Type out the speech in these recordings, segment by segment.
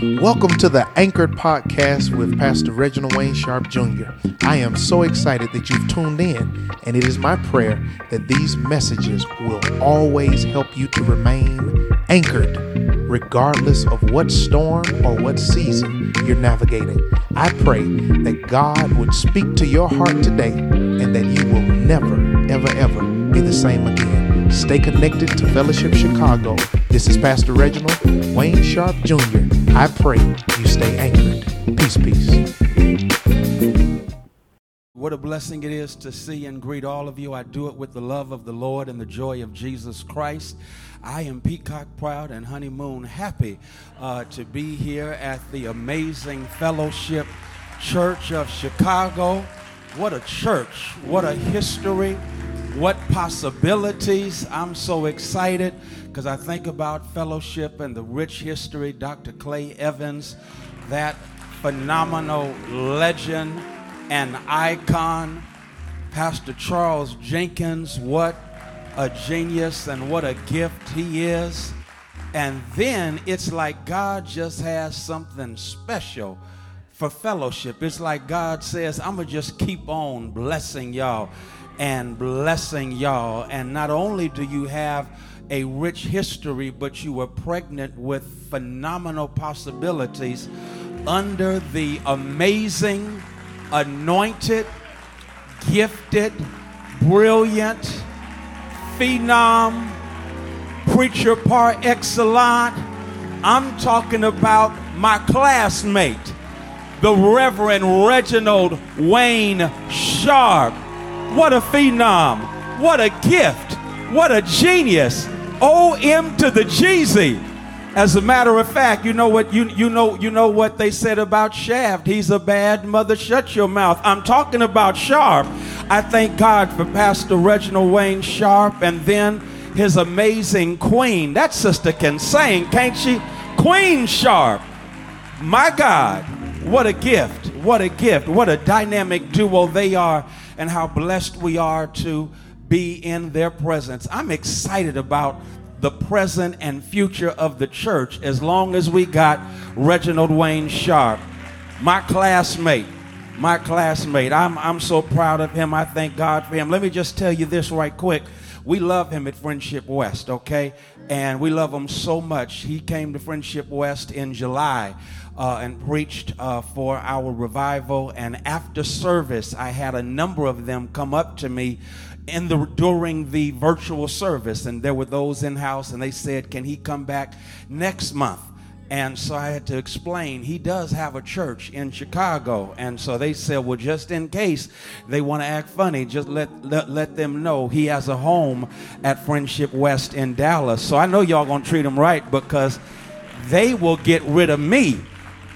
Welcome to the Anchored Podcast with Pastor Reginald Wayne Sharp Jr. I am so excited that you've tuned in, and it is my prayer that these messages will always help you to remain anchored, regardless of what storm or what season you're navigating. I pray that God would speak to your heart today and that you will never, ever, ever be the same again. Stay connected to Fellowship Chicago. This is Pastor Reginald Wayne Sharp Jr. I pray you stay anchored. Peace, peace. What a blessing it is to see and greet all of you. I do it with the love of the Lord and the joy of Jesus Christ. I am peacock proud and honeymoon happy uh, to be here at the amazing Fellowship Church of Chicago. What a church! What a history! What possibilities! I'm so excited because I think about fellowship and the rich history. Dr. Clay Evans, that phenomenal legend and icon. Pastor Charles Jenkins, what a genius and what a gift he is. And then it's like God just has something special for fellowship. It's like God says, I'm going to just keep on blessing y'all and blessing y'all. And not only do you have a rich history, but you were pregnant with phenomenal possibilities under the amazing, anointed, gifted, brilliant, phenom, preacher par excellence. I'm talking about my classmate, the Reverend Reginald Wayne Sharp. What a phenom! What a gift! What a genius! OM to the Jeezy. As a matter of fact, you know what you you know you know what they said about Shaft. He's a bad mother. Shut your mouth. I'm talking about Sharp. I thank God for Pastor Reginald Wayne Sharp and then his amazing queen. That sister can sing, can't she? Queen Sharp. My God, what a gift. What a gift. What a dynamic duo they are and how blessed we are to be in their presence. I'm excited about the present and future of the church as long as we got Reginald Wayne Sharp, my classmate. My classmate. I'm, I'm so proud of him. I thank God for him. Let me just tell you this right quick. We love him at Friendship West, okay? And we love him so much. He came to Friendship West in July. Uh, and preached uh, for our revival. And after service, I had a number of them come up to me in the during the virtual service. And there were those in house and they said can he come back next month? And so I had to explain he does have a church in Chicago. And so they said well just in case they want to act funny just let, let let them know he has a home at Friendship West in Dallas. So I know y'all going to treat him right because they will get rid of me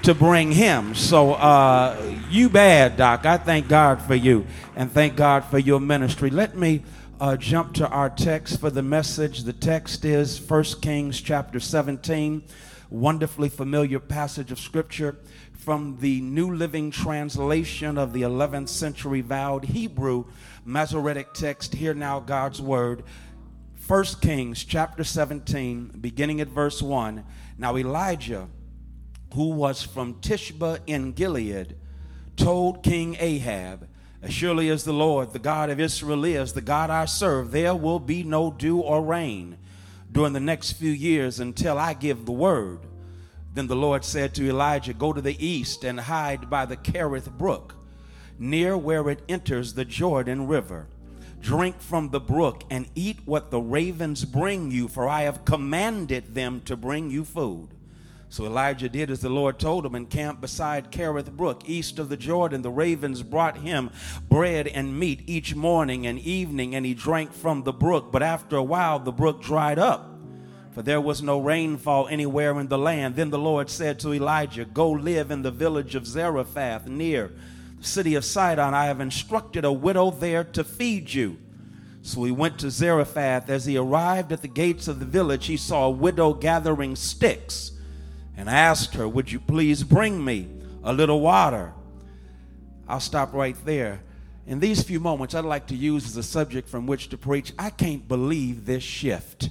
to bring him. So uh, you bad, Doc. I thank God for you and thank God for your ministry. Let me uh, jump to our text for the message. The text is 1 Kings chapter 17, wonderfully familiar passage of scripture from the New Living Translation of the 11th century vowed Hebrew Masoretic text. Hear now God's word. 1 Kings chapter 17, beginning at verse 1. Now Elijah who was from Tishbe in Gilead, told King Ahab, As surely as the Lord, the God of Israel lives, the God I serve, there will be no dew or rain during the next few years until I give the word. Then the Lord said to Elijah, Go to the east and hide by the Kerith brook, near where it enters the Jordan River. Drink from the brook and eat what the ravens bring you, for I have commanded them to bring you food. So Elijah did as the Lord told him and camped beside Kerith Brook, east of the Jordan. The ravens brought him bread and meat each morning and evening, and he drank from the brook. But after a while, the brook dried up, for there was no rainfall anywhere in the land. Then the Lord said to Elijah, Go live in the village of Zarephath, near the city of Sidon. I have instructed a widow there to feed you. So he went to Zarephath. As he arrived at the gates of the village, he saw a widow gathering sticks and asked her, Would you please bring me a little water? I'll stop right there. In these few moments, I'd like to use as a subject from which to preach. I can't believe this shift.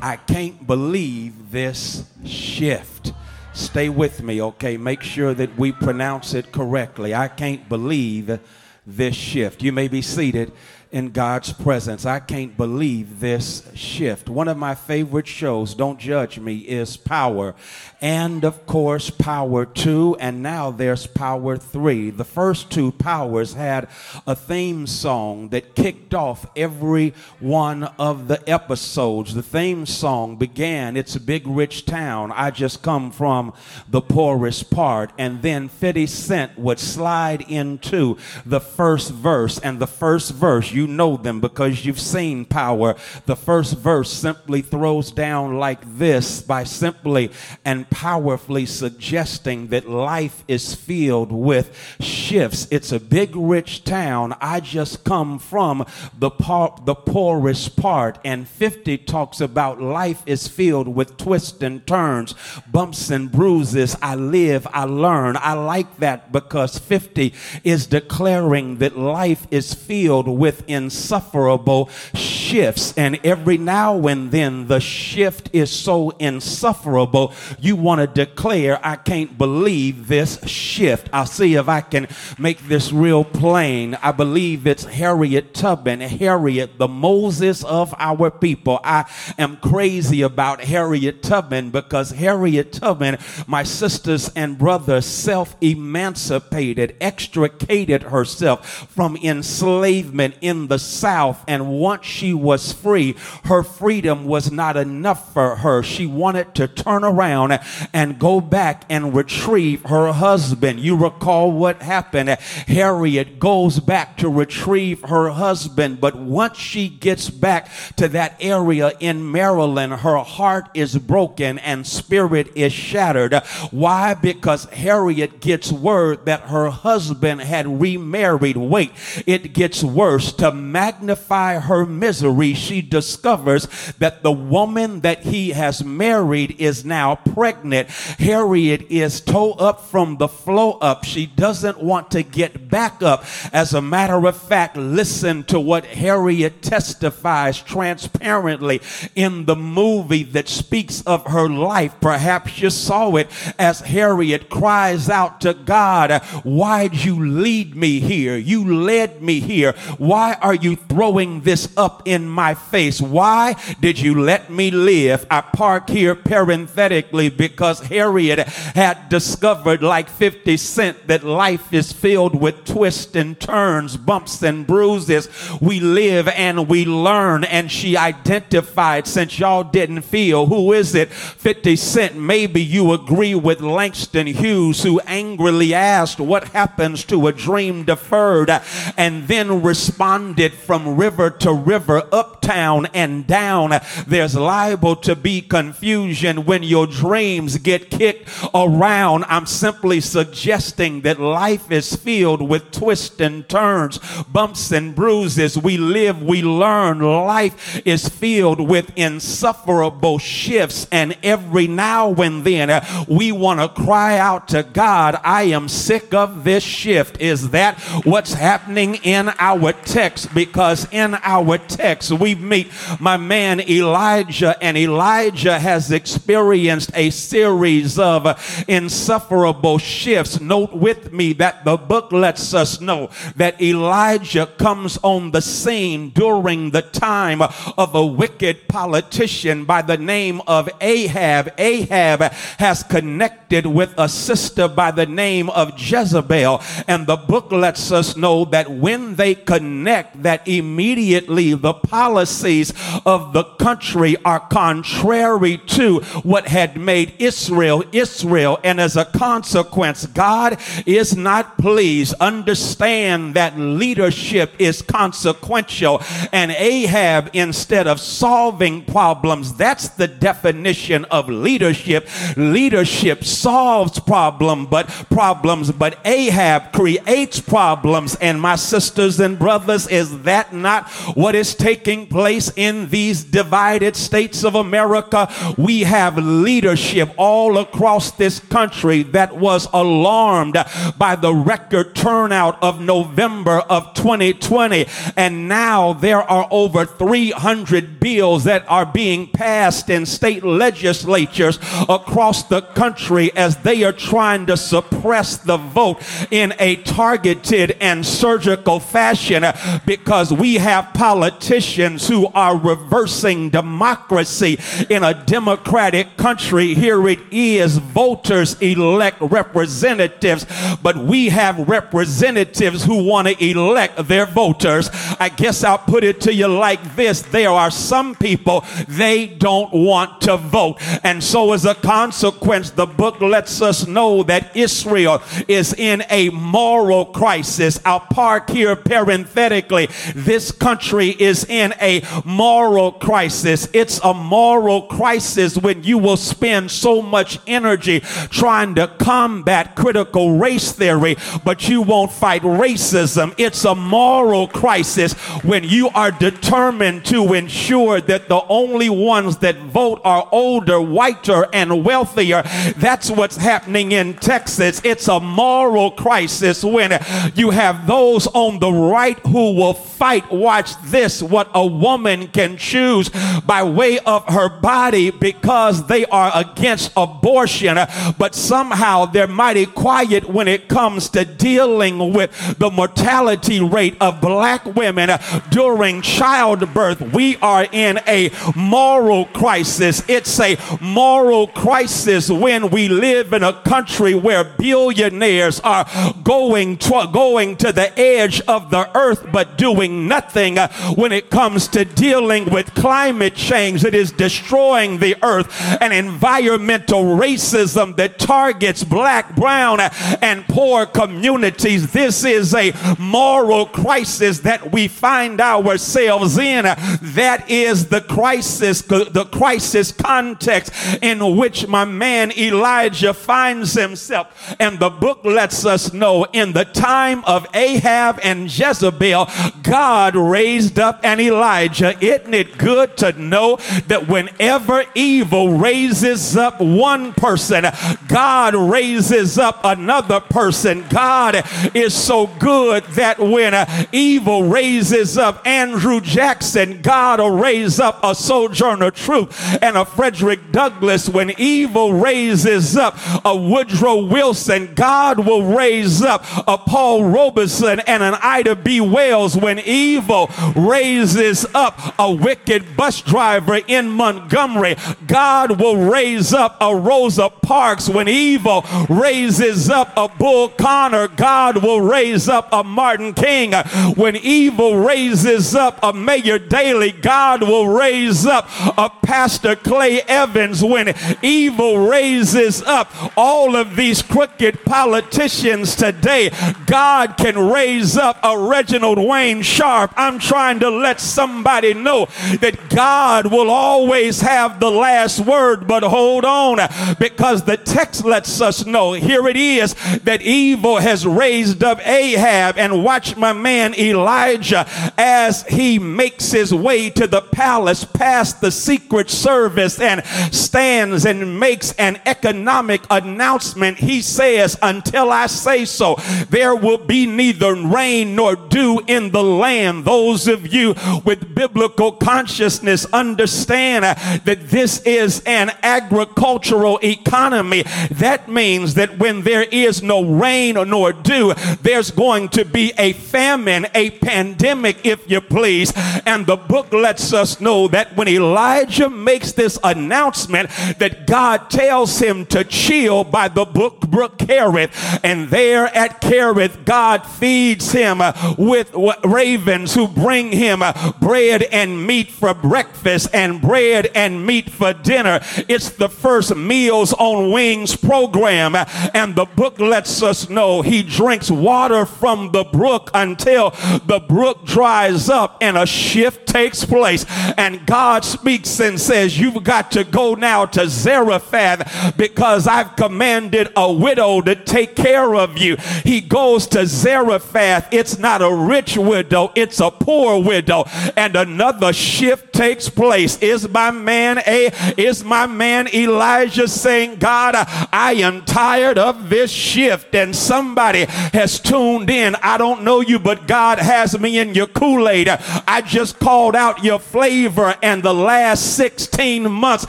I can't believe this shift. Stay with me, okay? Make sure that we pronounce it correctly. I can't believe this shift. You may be seated in God's presence. I can't believe this shift. One of my favorite shows, don't judge me, is Power. And of course, Power 2, and now there's Power 3. The first two Powers had a theme song that kicked off every one of the episodes. The theme song began, It's a Big Rich Town. I just come from the poorest part. And then 50 Cent would slide into the first verse, and the first verse, you know them because you've seen power. The first verse simply throws down like this by simply and powerfully suggesting that life is filled with shifts. It's a big, rich town. I just come from the, par- the poorest part, and 50 talks about life is filled with twists and turns, bumps and bruises. I live, I learn. I like that because 50 is declaring that life is filled with insufferable shifts. And every now and then, the shift is so insufferable, you want to declare, I can't believe this shift. I'll see if I can make this real plain. I believe it's Harriet Tubman, Harriet, the Moses of our people. I am crazy about Harriet Tubman because Harriet Tubman, my sisters and brothers, self emancipated, extricated herself from enslavement in the South. And once she was free, her freedom was not enough for her. She wanted to turn around and go back and retrieve her husband. You recall what happened. Harriet goes back to retrieve her husband, but once she gets back to that area in Maryland, her heart is broken and spirit is shattered. Why? Because Harriet gets word that her husband had remarried. Wait, it gets worse. To magnify her misery, she discovers that the woman that he has married is now pregnant. Harriet is toe up from the flow up. She doesn't want to get back up. As a matter of fact, listen to what Harriet testifies transparently in the movie that speaks of her life. Perhaps you saw it as Harriet cries out to God, Why'd you lead me here? You led me here. Why are you throwing this up in my face? Why did you let me live? I park here parenthetically because Harriet had discovered, like 50 Cent, that life is filled with twists and turns, bumps and bruises. We live and we learn. And she identified, since y'all didn't feel, who is it? 50 Cent. Maybe you agree with Langston Hughes, who angrily asked, What happens to a dream deferred? And then responded from river to river, uptown and down. There's liable to be confusion when your dreams get kicked around. I'm simply suggesting that life is filled with twists and turns, bumps and bruises. We live, we learn. Life is filled with insufferable shifts, and every now and then we want to cry out to God, I am sick of this shift. Is that what's happening in our text? Because in our text, we meet my man Elijah, and Elijah has experienced a series of insufferable shifts. Note with me that the book lets us know that Elijah comes on the scene during the time of a wicked politician by the name of Ahab. Ahab has connected with a sister by the name of Jezebel, and the book lets us know that when they connect, that immediately the policies of the country are contrary to what had made Israel Israel, and as a consequence, God is not pleased. Understand that leadership is consequential, and Ahab, instead of solving problems, that's the definition of leadership. Leadership solves problem, but problems, but Ahab creates problems. And my sisters and brothers, Is that not what is taking place in these divided states of America? We have leadership all across this country that was alarmed by the record turnout of November of 2020. And now there are over 300 bills that are being passed in state legislatures across the country as they are trying to suppress the vote in a targeted and surgical fashion because we have politicians who are reversing democracy in a democratic country. Here it is voters elect representatives, but we have representatives who want to elect their voters. I guess I'll put it to you like this there are some people they don't want to vote. And so, as a consequence, the book lets us know that Israel is in a moral crisis. I'll park here parenthetically. This country is in a moral crisis. It's a moral crisis when you will spend so much energy trying to combat critical race theory, but you won't fight racism. It's a moral crisis when you are determined to ensure that the only ones that vote are older, whiter, and wealthier. That's what's happening in Texas. It's a moral crisis when you have those on the right who will fight. Watch this what a woman can choose by way of her body because they are against abortion, but somehow they're mighty quiet when it comes to dealing with the mortality rate of black women during childbirth. We are in a moral crisis. It's a moral crisis when we live in a country where billionaires are going to, going to the edge of the earth but doing nothing when it comes to dealing with climate change that is destroying the earth and environmental racism that targets black, brown, and poor communities. This is a moral crisis that we find ourselves in. That is the crisis, the crisis context in which my man Elijah finds himself. And the book lets us know in the time of Ahab and Jezebel, God raised up an Elijah. Isn't it good to know that whenever evil raises up one person, God raises up another person? God is so good that when uh, evil raises up Andrew Jackson, God will raise up a Sojourner Truth and a Frederick Douglass. When evil raises up a Woodrow Wilson, God will raise up a Paul Robeson and an Ida B. Wells. When evil raises up a wicked bus driver in Montgomery, God will raise up a Rosa Parks. When evil raises up a Bull Connor, God will raise up a Martin King. When evil raises up a Mayor Daley, God will raise up a Pastor Clay Evans. When evil raises up all of these crooked politicians today, God can raise up a Reginald Wayne Sharp. I'm trying to let somebody know that God will always have the last word, but hold on because the text lets us know here it is that evil has raised up Ahab and watch my man Elijah as he makes his way to the palace past the secret service and stands and makes an economic announcement. He says, Until I say so, there will be neither rain nor dew in the land. Those of you with biblical consciousness understand that this is an agricultural economy. That means that when there is no rain or nor dew, there's going to be a famine, a pandemic, if you please. And the book lets us know that when Elijah makes this announcement, that God tells him to chill by the brook, brook Kerith. And there at Kerith, God feeds him with ravens who bring him uh, bread and meat for breakfast and bread and meat for dinner. It's the first Meals on Wings program. Uh, and the book lets us know he drinks water from the brook until the brook dries up and a shift takes place. And God speaks and says, You've got to go now to Zarephath because I've commanded a widow to take care of you. He goes to Zarephath. It's not a rich widow, it's a poor widow. And another shift takes place. Is my man A, is my man Elijah saying, God, I am tired of this shift. And somebody has tuned in. I don't know you, but God has me in your Kool Aid. I just called out your flavor, and the last 16 months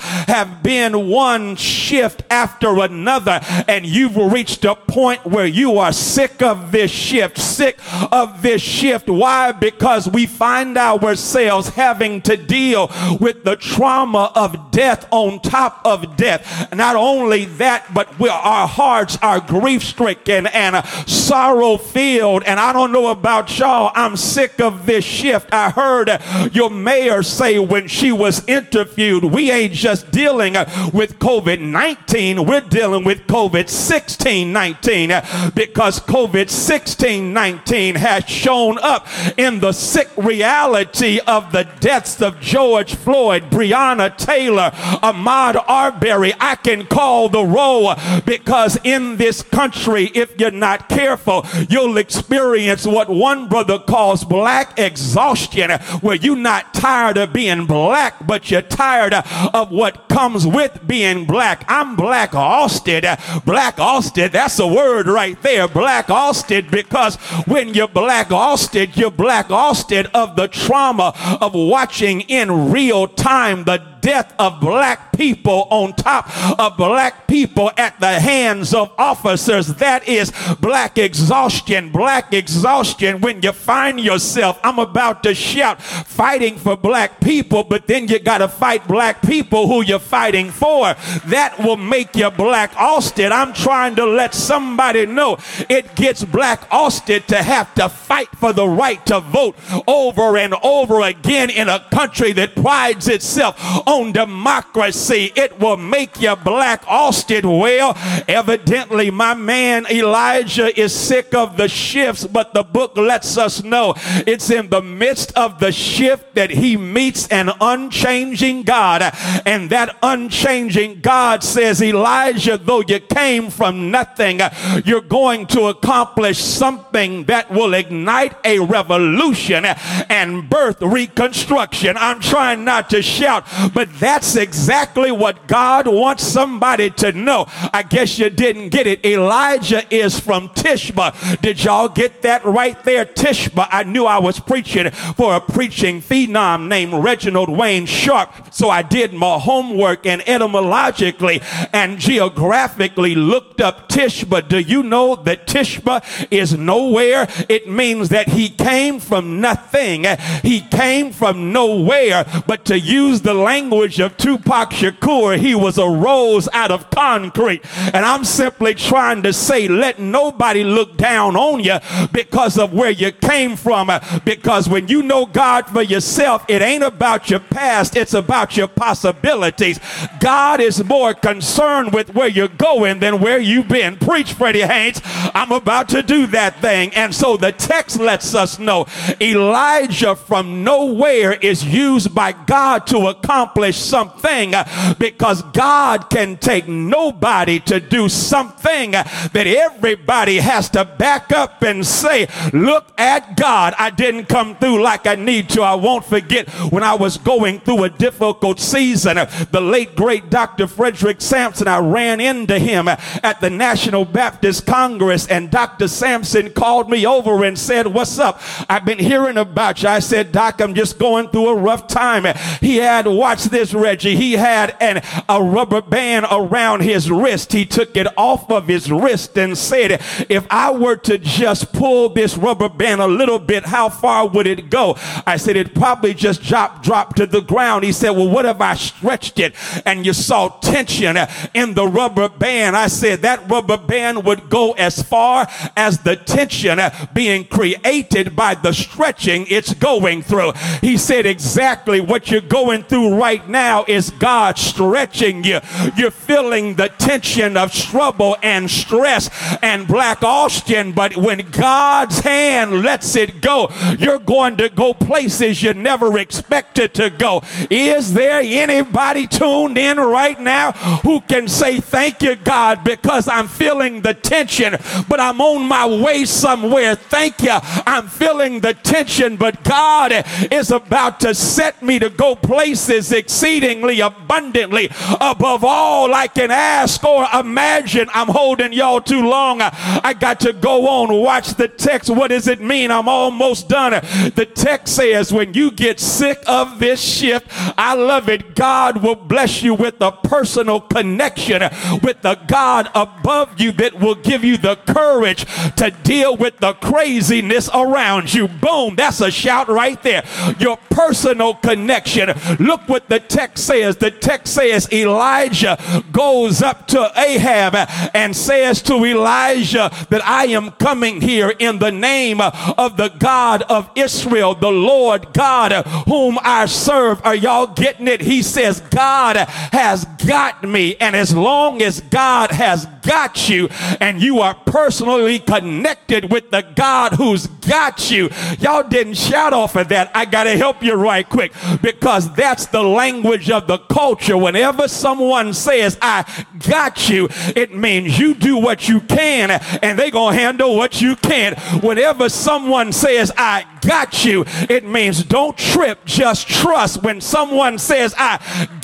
have been one shift after another. And you've reached a point where you are sick of this shift, sick of this shift. Why? Because we find ourselves having to deal with the trauma of death on top of death. Not only that, but our hearts are grief stricken and uh, sorrow filled. And I don't know about y'all, I'm sick of this shift. I heard uh, your mayor say when she was interviewed, we ain't just dealing uh, with COVID 19, we're dealing with COVID 16 19 because COVID 16 19 has shown up in the sick reality of the deaths of George Floyd, Breonna Taylor, Ahmaud Arbery. I can call the roll because in this country, if you're not careful, you'll experience what one brother calls black exhaustion, where you're not tired of being black, but you're tired of what comes with being black. I'm black Austin. Black Austin, that's a word right there. Black Austin, because when you're black Austin, you're black Austin of the trauma of watching in real time the death of black people on top of black people at the hands of officers. That is black exhaustion. Black exhaustion when you find yourself, I'm about to shout, fighting for black people, but then you got to fight black people who you're fighting for. That will make you black Austin. I'm trying to let somebody know it gets black Austin to have to fight for the right to vote over and over again in a country that prides itself on democracy. It will make you black Austin. Well, evidently, my man Elijah is sick of the shifts, but the book lets us know it's in the midst of the shift that he meets an unchanging God. And that unchanging God says, Elijah, though you came from nothing, you're going to accomplish something that will ignite a revolution and birth reconstruction. I'm trying not to shout, but that's exactly what God wants somebody to know. I guess you didn't get it. Elijah is from Tishba. Did y'all get that right there? Tishba. I knew I was preaching for a preaching phenom named Reginald Wayne Sharp. So I did my homework and etymologically and geographically looked up Tishba. Do you know that Tishba is nowhere? It means that he came from nothing. He came from nowhere. But to use the language of Tupac Shakur, he was a rose out of concrete. And I'm simply trying to say, let nobody look down on you because of where you came from. Because when you know God for yourself, it ain't about your past, it's about your possibilities. God is more concerned with where you're going than where you've been. Preach, Freddie Haynes. I'm about to do that thing. And so the text lets us know Elijah from nowhere is used by God to accomplish something because God can take nobody to do something that everybody has to back up and say, Look at God. I didn't come through like I need to. I won't forget when I was going through a difficult season. The late, great Dr. Frederick Sampson, I ran into him at the National Baptist Congress, and Dr. Sampson called me over and said, What's up? I've been hearing about you. I said, Doc, I'm just going through a rough time. He had, watch this, Reggie, he had an, a rubber band around his wrist. He took it off of his wrist and said, If I were to just pull this rubber band a little bit, how far would it go? I said, It probably just drop, drop to the ground. He said, Well, what if I stretched it and you saw tension in the rubber band? I said, That rubber band would go as far as the tension being created by the stretching it's going through. He said, Exactly what you're going through right right now is God stretching you. You're feeling the tension of trouble and stress and black Austin, but when God's hand lets it go, you're going to go places you never expected to go. Is there anybody tuned in right now who can say, Thank you, God, because I'm feeling the tension, but I'm on my way somewhere? Thank you. I'm feeling the tension, but God is about to set me to go places exceedingly abundantly above all I can ask or imagine. I'm holding y'all too long. I got to go on. Watch the text. What does it mean? I'm almost done. The text says, when you get sick of this shift, I love it. God will bless you with a personal connection with the God above you that will give you the courage to deal with the craziness around you. Boom. That's a shout right there. Your personal connection. Look what the text says. The text says Elijah goes up to Ahab and says to Elijah that I am coming here in the name of the God of Israel, the Lord God whom I serve. Are y'all getting it? He says, God has got me. And as long as God has got you and you are personally connected with the God who's got you, y'all didn't shout off of that. I got to help you right quick because that's the language of the culture. Whenever someone says, I got you, it means you do what you can and they going to handle what you can't. Whenever someone says, I got you, it means don't trip, just trust. When someone says, I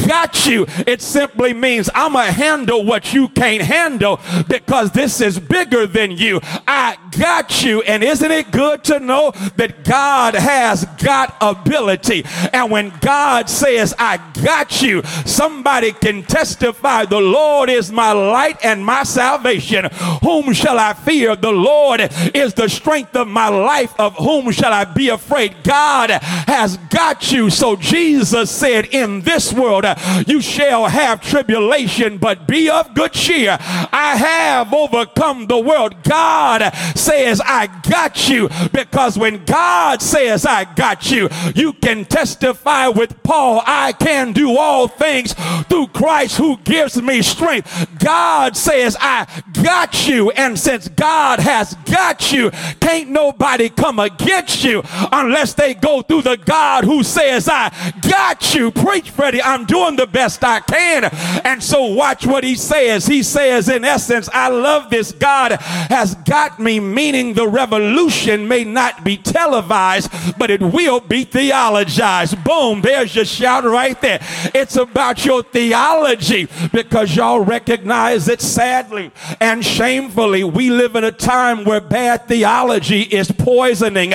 got you, it simply means I'm going to handle what you can't handle because this is bigger than you. I got you. And isn't it good to know that God has got ability? And when God says, I got you, somebody can testify, the Lord is my light and my salvation. Whom shall I fear? The Lord is the strength of my life. Of whom shall I be afraid? God has got you. So Jesus said, In this world you shall have tribulation, but be of good cheer. I have overcome the world. God says, I got you. Because when God says, I got you, you can testify with Paul, I can do all things through Christ who gives me strength. God says, I got you. And since God has got you, can't nobody come against you unless they go through the God who says, I got you. Preach, Freddie. I'm doing the best I can. And so watch what he says. He says, in essence, I love this. God has got me, meaning the revolution may not be televised, but it will be theologized. Boom, there's your shout right there. It's about your theology because y'all recognize that sadly and shamefully we live in a time where bad theology is poisoning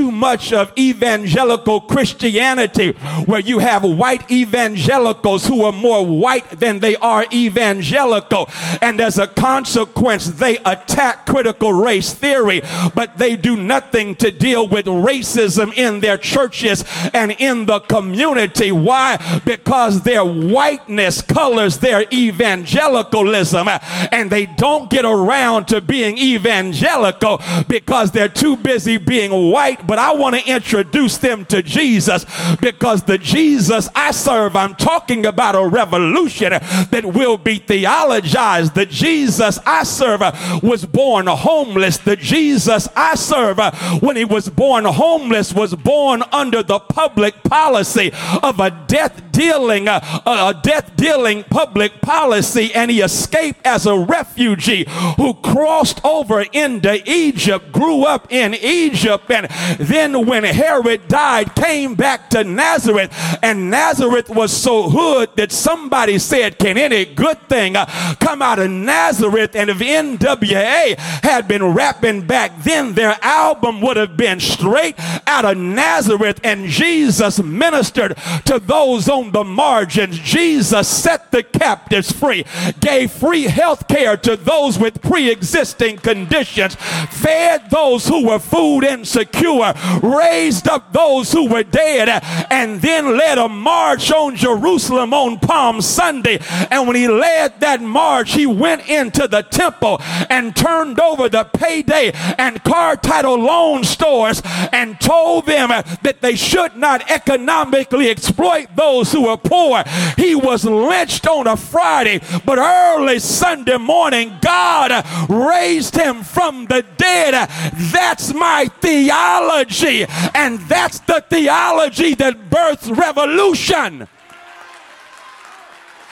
too much of evangelical Christianity, where you have white evangelicals who are more white than they are evangelical. And as a consequence, they attack critical race theory, but they do nothing to deal with racism in their churches and in the community. Why? Because their whiteness colors their evangelicalism, and they don't get around to being evangelical because they're too busy being white. But I want to introduce them to Jesus because the Jesus I serve, I'm talking about a revolution that will be theologized. The Jesus I serve was born homeless. The Jesus I serve, when he was born homeless, was born under the public policy of a death dealing, uh, a death dealing public policy, and he escaped as a refugee who crossed over into Egypt, grew up in Egypt, and then when Herod died, came back to Nazareth, and Nazareth was so hood that somebody said, Can any good thing uh, come out of Nazareth? And if NWA had been rapping back then, their album would have been straight out of Nazareth, and Jesus ministered to those on the margins. Jesus set the captives free, gave free health care to those with pre existing conditions, fed those who were food insecure, raised up those who were dead, and then led a march on Jerusalem on Palm Sunday. And when he led that march, he went into the temple and turned over the payday and car title loan stores and told them that they should not economically exploit those who to a poor. He was lynched on a Friday, but early Sunday morning, God raised him from the dead. That's my theology, and that's the theology that births revolution.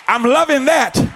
I'm loving that.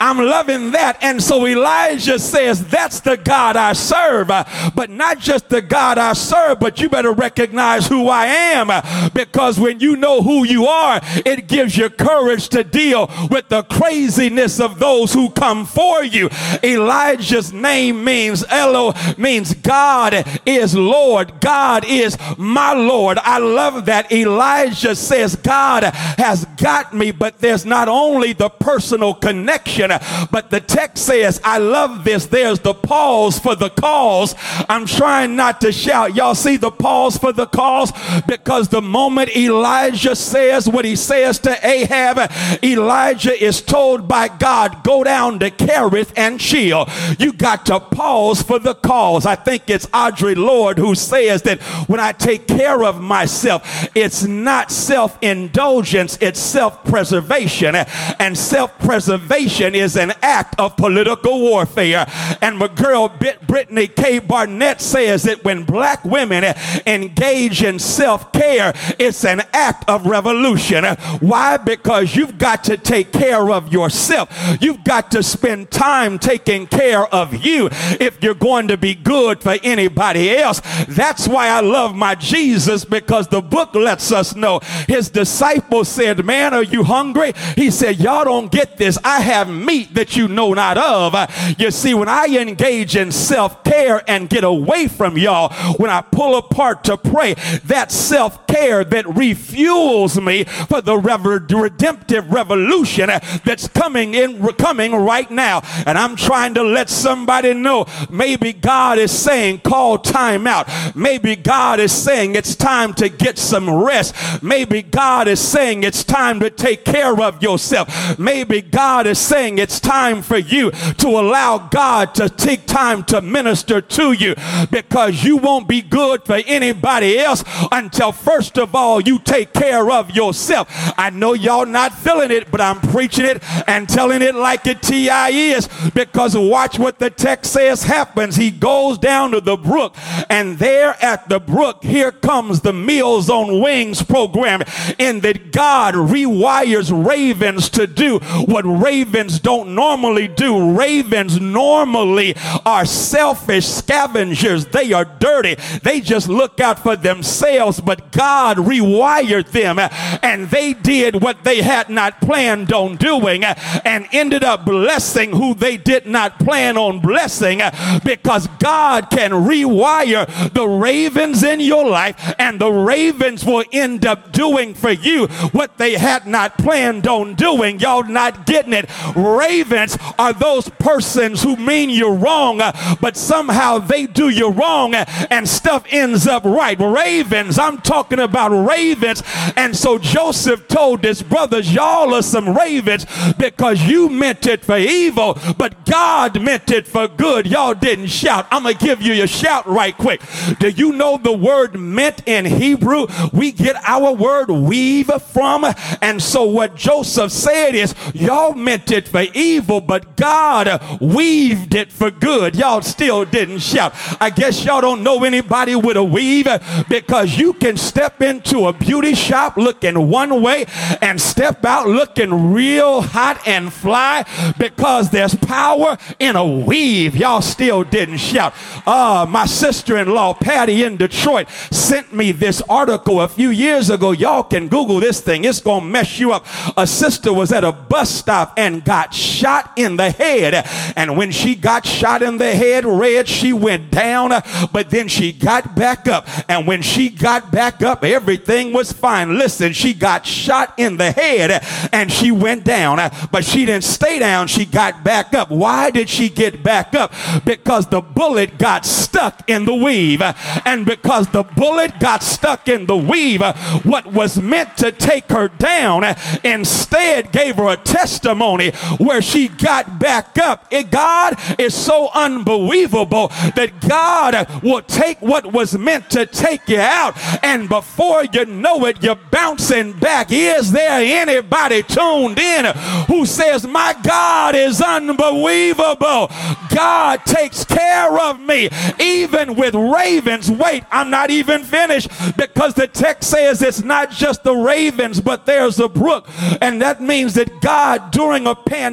I'm loving that. And so Elijah says, That's the God I serve. Uh, but not just the God I serve, but you better recognize who I am. Uh, because when you know who you are, it gives you courage to deal with the craziness of those who come for you. Elijah's name means Elo, means God is Lord. God is my Lord. I love that. Elijah says, God has got me, but there's not only the personal connection but the text says, I love this. There's the pause for the cause. I'm trying not to shout. Y'all see the pause for the cause? Because the moment Elijah says what he says to Ahab, Elijah is told by God, go down to Kerith and chill. You got to pause for the cause. I think it's Audre Lorde who says that when I take care of myself, it's not self indulgence, it's self preservation. And self preservation is an act of political warfare. And my girl Brittany K. Barnett says that when black women engage in self care, it's an act of revolution. Why? Because you've got to take care of yourself. You've got to spend time taking care of you if you're going to be good for anybody else. That's why I love my Jesus because the book lets us know his disciples said, Man, are you hungry? He said, Y'all don't get this. I have meat that you know not of. You see, when I engage in self care and get away from y'all, when I pull apart to pray, that self care that refuels me for the redemptive revolution that's coming in, coming right now. And I'm trying to let somebody know maybe God is saying, call time out. Maybe God is saying it's time to get some rest. Maybe God is saying it's time to take care of yourself. Maybe God is saying it's time for you to allow God to take time to minister to you because you won't be good for anybody else until first of all you take care of yourself. I know y'all not feeling it, but I'm preaching it and telling it like it TI is because watch what the text says happens. He goes down to the brook and there at the brook, here comes the Meals on Wings program in that God rewires ravens to do what ravens don't normally do. Ravens normally are selfish scavengers. They are dirty. They just look out for themselves, but God rewired them and they did what they had not planned on doing and ended up blessing who they did not plan on blessing because God can rewire the ravens in your life and the ravens will end up doing for you what they had not planned on doing. Y'all not getting it. Ravens are those persons who mean you wrong, uh, but somehow they do you wrong uh, and stuff ends up right. Ravens, I'm talking about ravens. And so Joseph told his brothers, Y'all are some ravens because you meant it for evil, but God meant it for good. Y'all didn't shout. I'm going to give you a shout right quick. Do you know the word meant in Hebrew? We get our word weave from. And so what Joseph said is, Y'all meant it for evil, but God weaved it for good. Y'all still didn't shout. I guess y'all don't know anybody with a weave because you can step into a beauty shop looking one way and step out looking real hot and fly because there's power in a weave. Y'all still didn't shout. Uh, my sister in law, Patty in Detroit, sent me this article a few years ago. Y'all can Google this thing, it's going to mess you up. A sister was at a bus stop and got shot in the head. And when she got shot in the head, red, she went down, but then she got back up. And when she got back up, everything was fine. Listen, she got shot in the head and she went down, but she didn't stay down. She got back up. Why did she get back up? Because the bullet got stuck in the weave. And because the bullet got stuck in the weave, what was meant to take her down instead gave her a testimony where she got back up. It, God is so unbelievable that God will take what was meant to take you out, and before you know it, you're bouncing back. Is there anybody tuned in who says, My God is unbelievable? God takes care of me, even with ravens. Wait, I'm not even finished because the text says it's not just the ravens, but there's a brook. And that means that God, during a pandemic,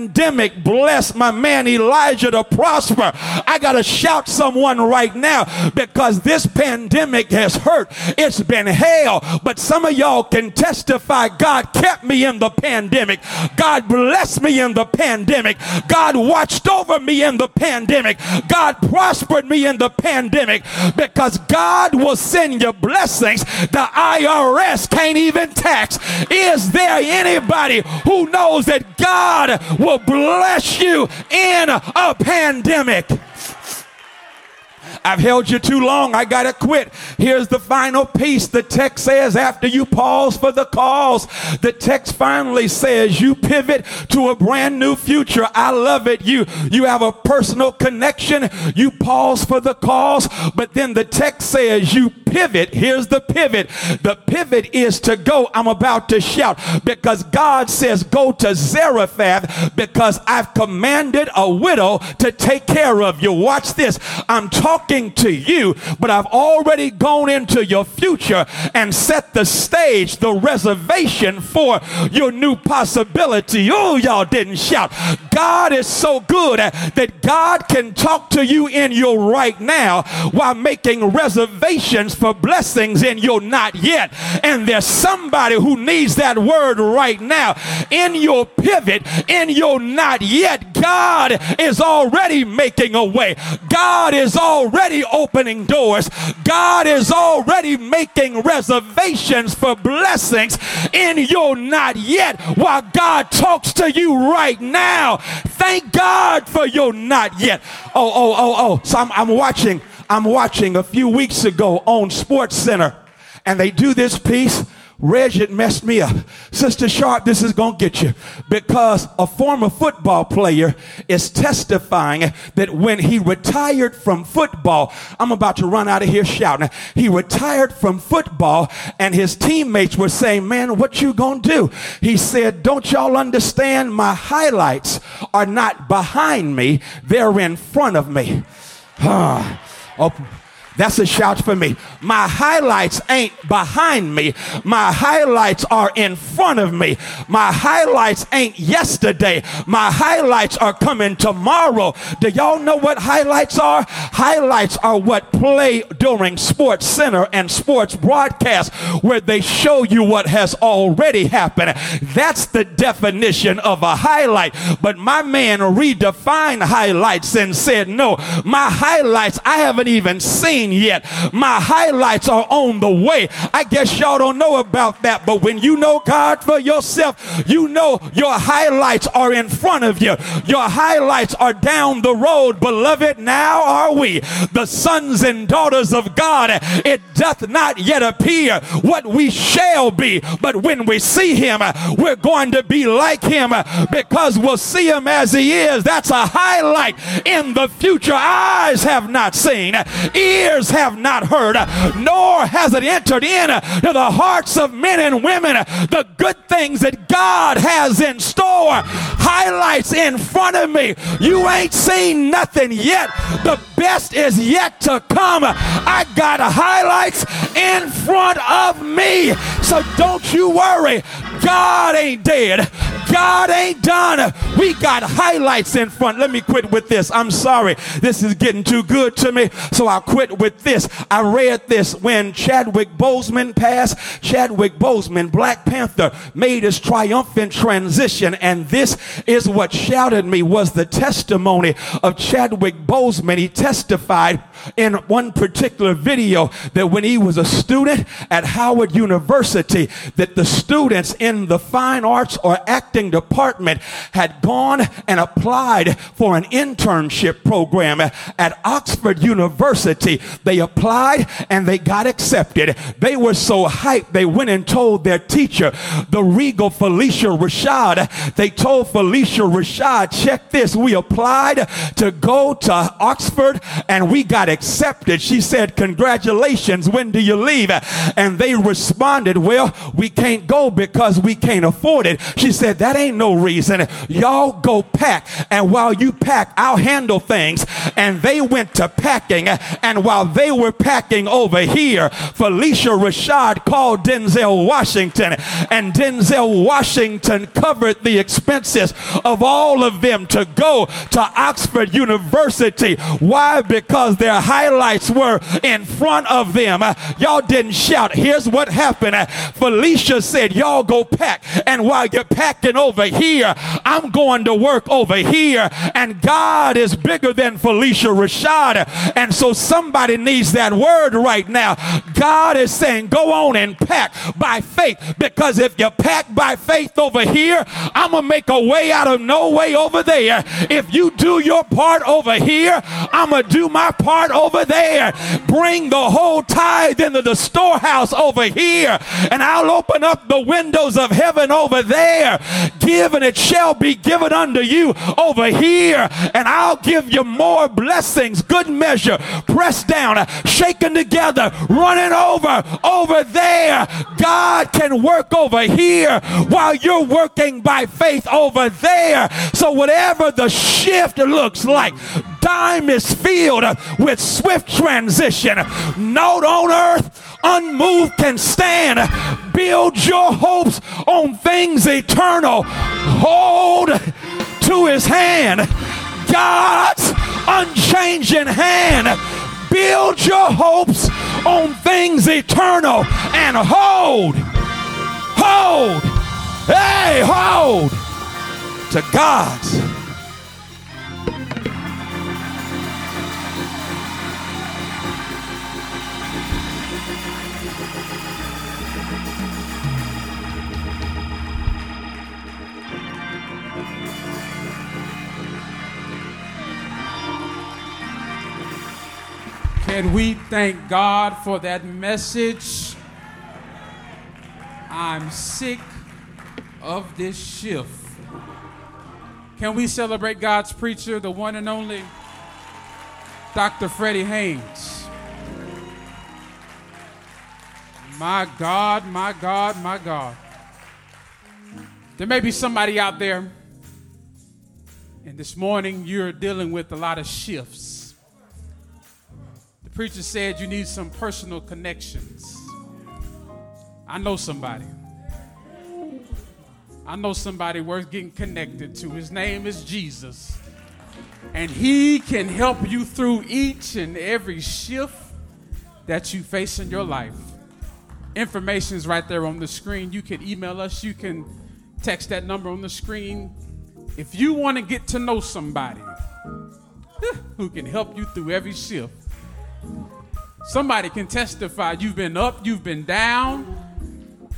blessed my man Elijah to prosper. I got to shout someone right now because this pandemic has hurt. It's been hell. But some of y'all can testify God kept me in the pandemic. God blessed me in the pandemic. God watched over me in the pandemic. God prospered me in the pandemic because God will send you blessings the IRS can't even tax. Is there anybody who knows that God will bless you in a pandemic? I've held you too long. I got to quit. Here's the final piece. The text says, after you pause for the cause, the text finally says, you pivot to a brand new future. I love it. You, you have a personal connection. You pause for the cause, but then the text says, you pivot. Here's the pivot. The pivot is to go. I'm about to shout because God says, go to Zarephath because I've commanded a widow to take care of you. Watch this. I'm talking to you, but I've already gone into your future and set the stage, the reservation for your new possibility. Oh, y'all didn't shout. God is so good that God can talk to you in your right now while making reservations for blessings in your not yet. And there's somebody who needs that word right now. In your pivot, in your not yet, God is already making a way. God is already opening doors. God is already making reservations for blessings in your not yet while God talks to you right now. Thank God for your not yet. Oh, oh, oh, oh. So I'm, I'm watching I'm watching a few weeks ago on Sports Center, and they do this piece. Reg, it messed me up. Sister Sharp, this is going to get you because a former football player is testifying that when he retired from football, I'm about to run out of here shouting. He retired from football and his teammates were saying, man, what you going to do? He said, don't y'all understand my highlights are not behind me. They're in front of me. Ah. Oh, that's a shout for me. My highlights ain't behind me. My highlights are in front of me. My highlights ain't yesterday. My highlights are coming tomorrow. Do y'all know what highlights are? Highlights are what play during Sports Center and sports broadcast where they show you what has already happened. That's the definition of a highlight. But my man redefined highlights and said, no, my highlights I haven't even seen yet. My highlights are on the way. I guess y'all don't know about that, but when you know God for yourself, you know your highlights are in front of you. Your highlights are down the road. Beloved, now are we the sons and daughters of God. It doth not yet appear what we shall be, but when we see him, we're going to be like him because we'll see him as he is. That's a highlight in the future. Eyes have not seen, ears ears have not heard, nor has it entered in to the hearts of men and women the good things that God has in store. Highlights in front of me. You ain't seen nothing yet. The best is yet to come. I got highlights in front of me. So don't you worry. God ain't dead. God ain't done. We got highlights in front. Let me quit with this. I'm sorry. This is getting too good to me. So I'll quit with this. I read this when Chadwick Boseman passed. Chadwick Boseman, Black Panther, made his triumphant transition. And this is what shouted me was the testimony of Chadwick Boseman. He testified in one particular video that when he was a student at Howard University, that the students in the fine arts or acting department had gone and applied for an internship program at Oxford University. They applied and they got accepted. They were so hyped, they went and told their teacher, the regal Phylicia Rashad, they told Phylicia Rashad, check this, we applied to go to Oxford and we got accepted. She said, Congratulations, when do you leave? And they responded, Well, we can't go because we can't afford it. She said, That ain't no reason. Y'all go pack. And while you pack, I'll handle things. And they went to packing. And while they were packing over here, Phylicia Rashad called Denzel Washington. And Denzel Washington covered the expenses of all of them to go to Oxford University. Why? Because their highlights were in front of them. Y'all didn't shout. Here's what happened. Phylicia said, Y'all go pack. And while you're packing over here, I'm going to work over here. And God is bigger than Phylicia Rashad. And so somebody needs that word right now. God is saying, Go on and pack by faith. Because if you pack by faith over here, I'm going to make a way out of no way over there. If you do your part over here, I'm going to do my part over there. Bring the whole tithe into the storehouse over here, and I'll open up the windows of heaven over there. Give, and it shall be given unto you over here, and I'll give you more blessings, good measure, pressed down, shaken together, running over over there. God can work over here while you're working by faith over there. So, whatever the shift looks like, time is filled with swift transition. Note on earth, unmoved can stand. Build your hopes on things eternal. Hold to his hand. God's unchanging hand. Build your hopes on things eternal and hold, hold, hey, hold to God's Can we thank God for that message? I'm sick of this shift. Can we celebrate God's preacher, the one and only Dr. Freddie Haynes? My God, my God, my God. There may be somebody out there, and this morning you're dealing with a lot of shifts preacher said you need some personal connections. I know somebody. I know somebody worth getting connected to. His name is Jesus. And he can help you through each and every shift that you face in your life. Information is right there on the screen. You can email us, you can text that number on the screen. If you want to get to know somebody who can help you through every shift, Somebody can testify you've been up, you've been down,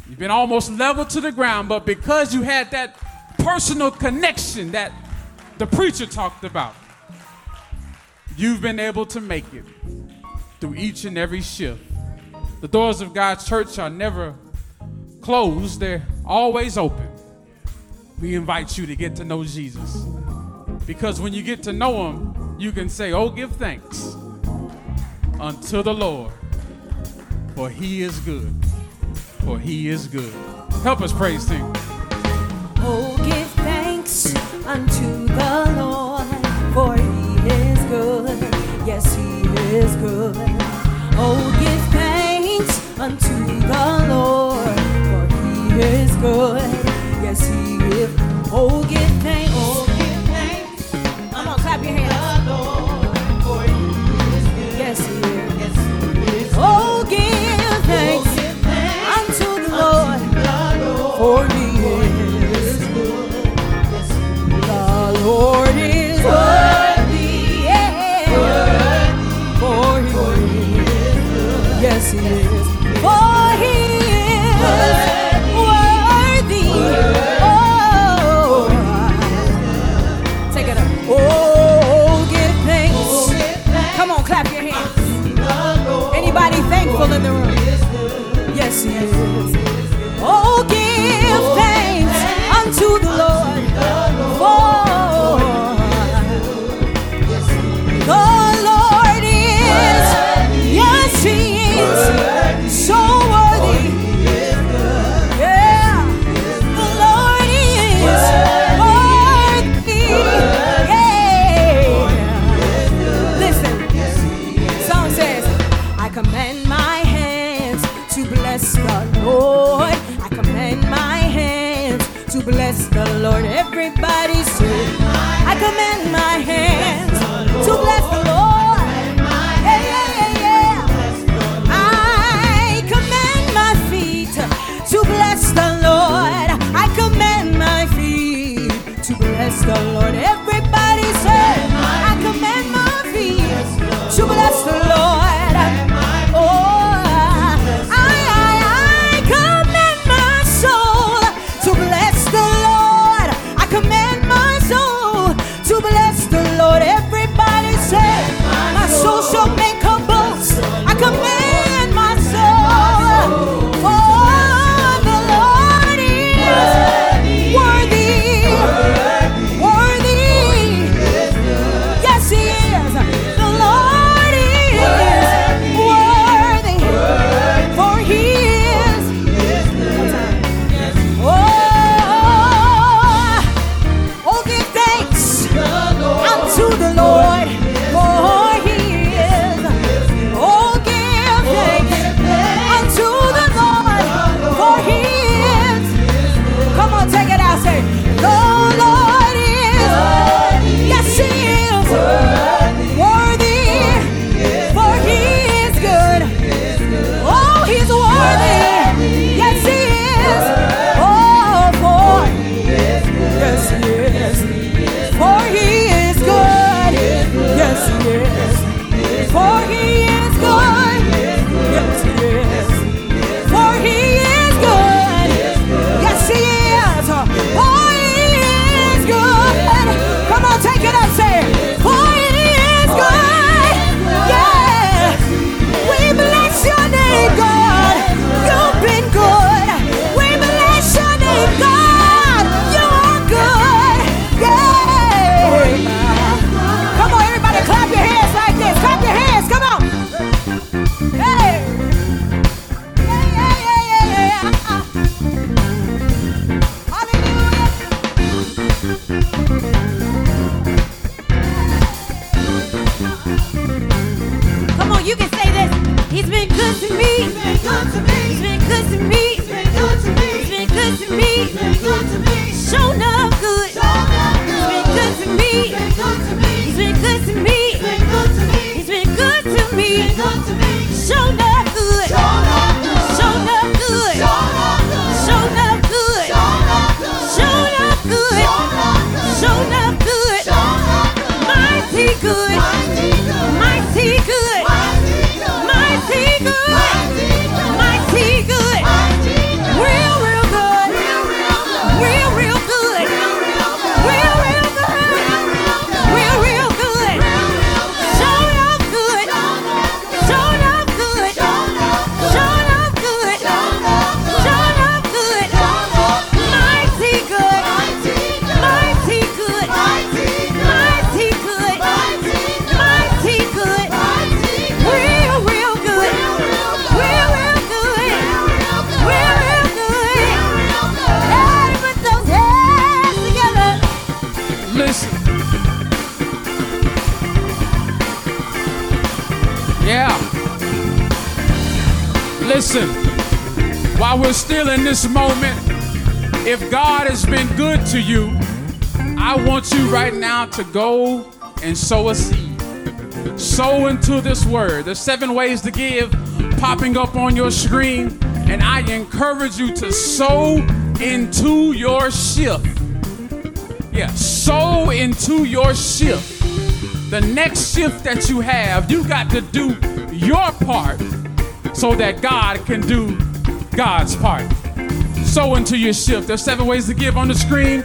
you've been almost level to the ground, but because you had that personal connection that the preacher talked about, you've been able to make it through each and every shift. The doors of God's church are never closed, they're always open. We invite you to get to know Jesus. Because when you get to know him, you can say, Oh, give thanks unto the Lord, for he is good. For he is good. Help us praise him. Oh, give thanks unto the Lord, for he is good. Yes, he is good. Oh, give thanks unto the Lord, for he is good. Yes, he is. Oh, give thanks. Oh, to you, I want you right now to go and sow a seed. sow into this word. There's seven ways to give popping up on your screen, and I encourage you to sow into your shift. Yeah, sow into your shift. The next shift that you have, you got to do your part so that God can do God's part sow into your shift. There's seven ways to give on the screen.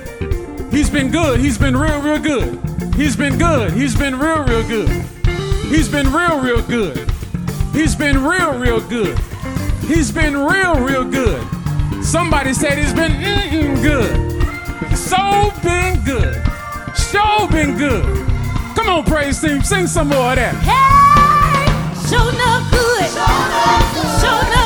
He's been good. He's been real, real good. He's been good. He's been real, real good. He's been real, real good. He's been real, real good. He's been real, real good. Somebody said he's been mm-mm good. So been good. So been good. Come on, praise team, sing some more of that. Hey, show no good. Show no good. Show no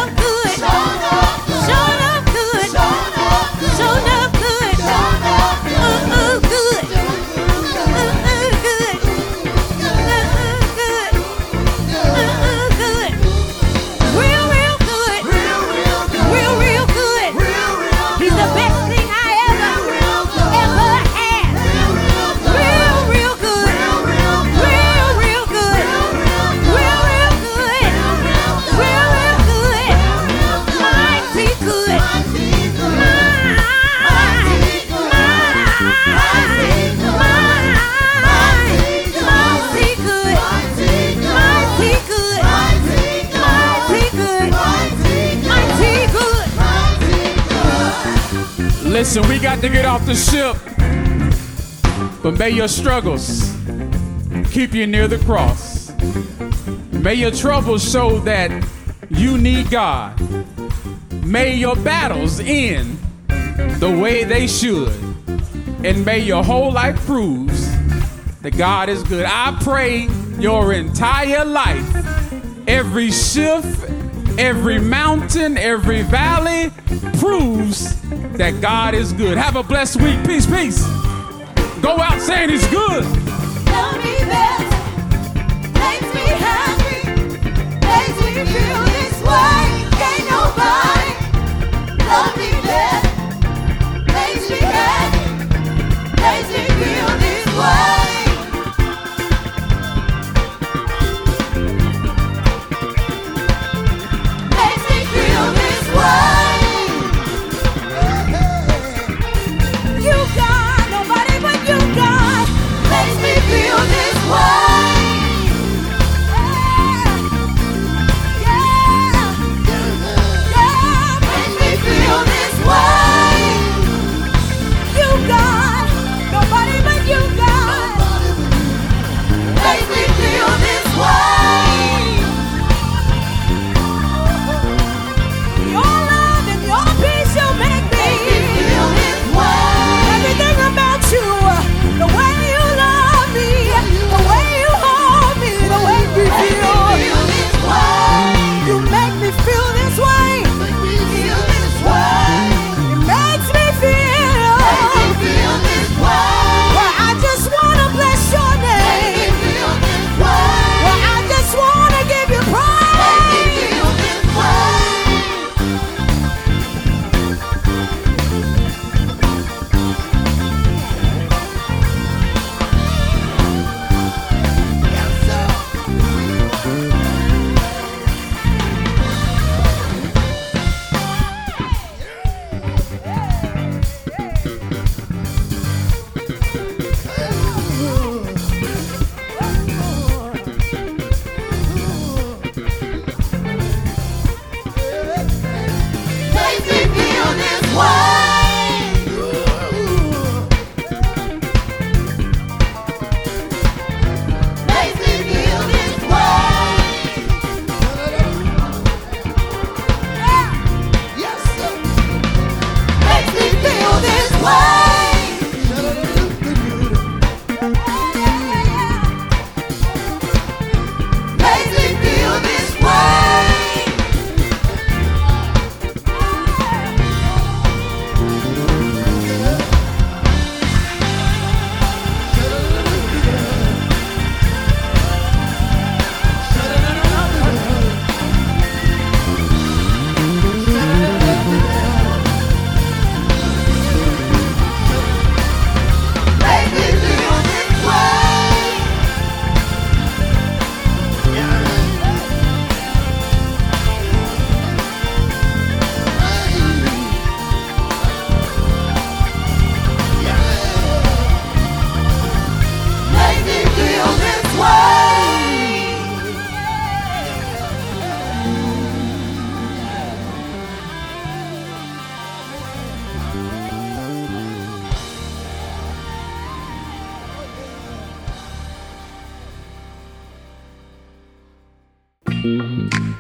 Listen, we got to get off the ship. But may your struggles keep you near the cross. May your troubles show that you need God. May your battles end the way they should. And may your whole life proves that God is good. I pray your entire life, every shift, every mountain, every valley proves that God is good. Have a blessed week. Peace, peace. Go out saying He's good. Makes me happy, makes me feel this way.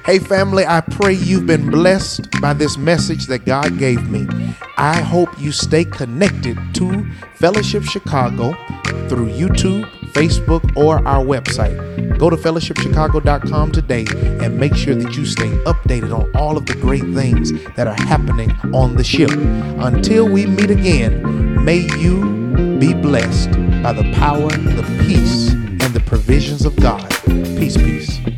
Hey, family, I pray you've been blessed by this message that God gave me. I hope you stay connected to Fellowship Chicago through YouTube, Facebook, or our website. Go to fellowshipchicago.com today and make sure that you stay updated on all of the great things that are happening on the ship. Until we meet again, may you be blessed by the power, the peace, and the provisions of God. Peace, peace.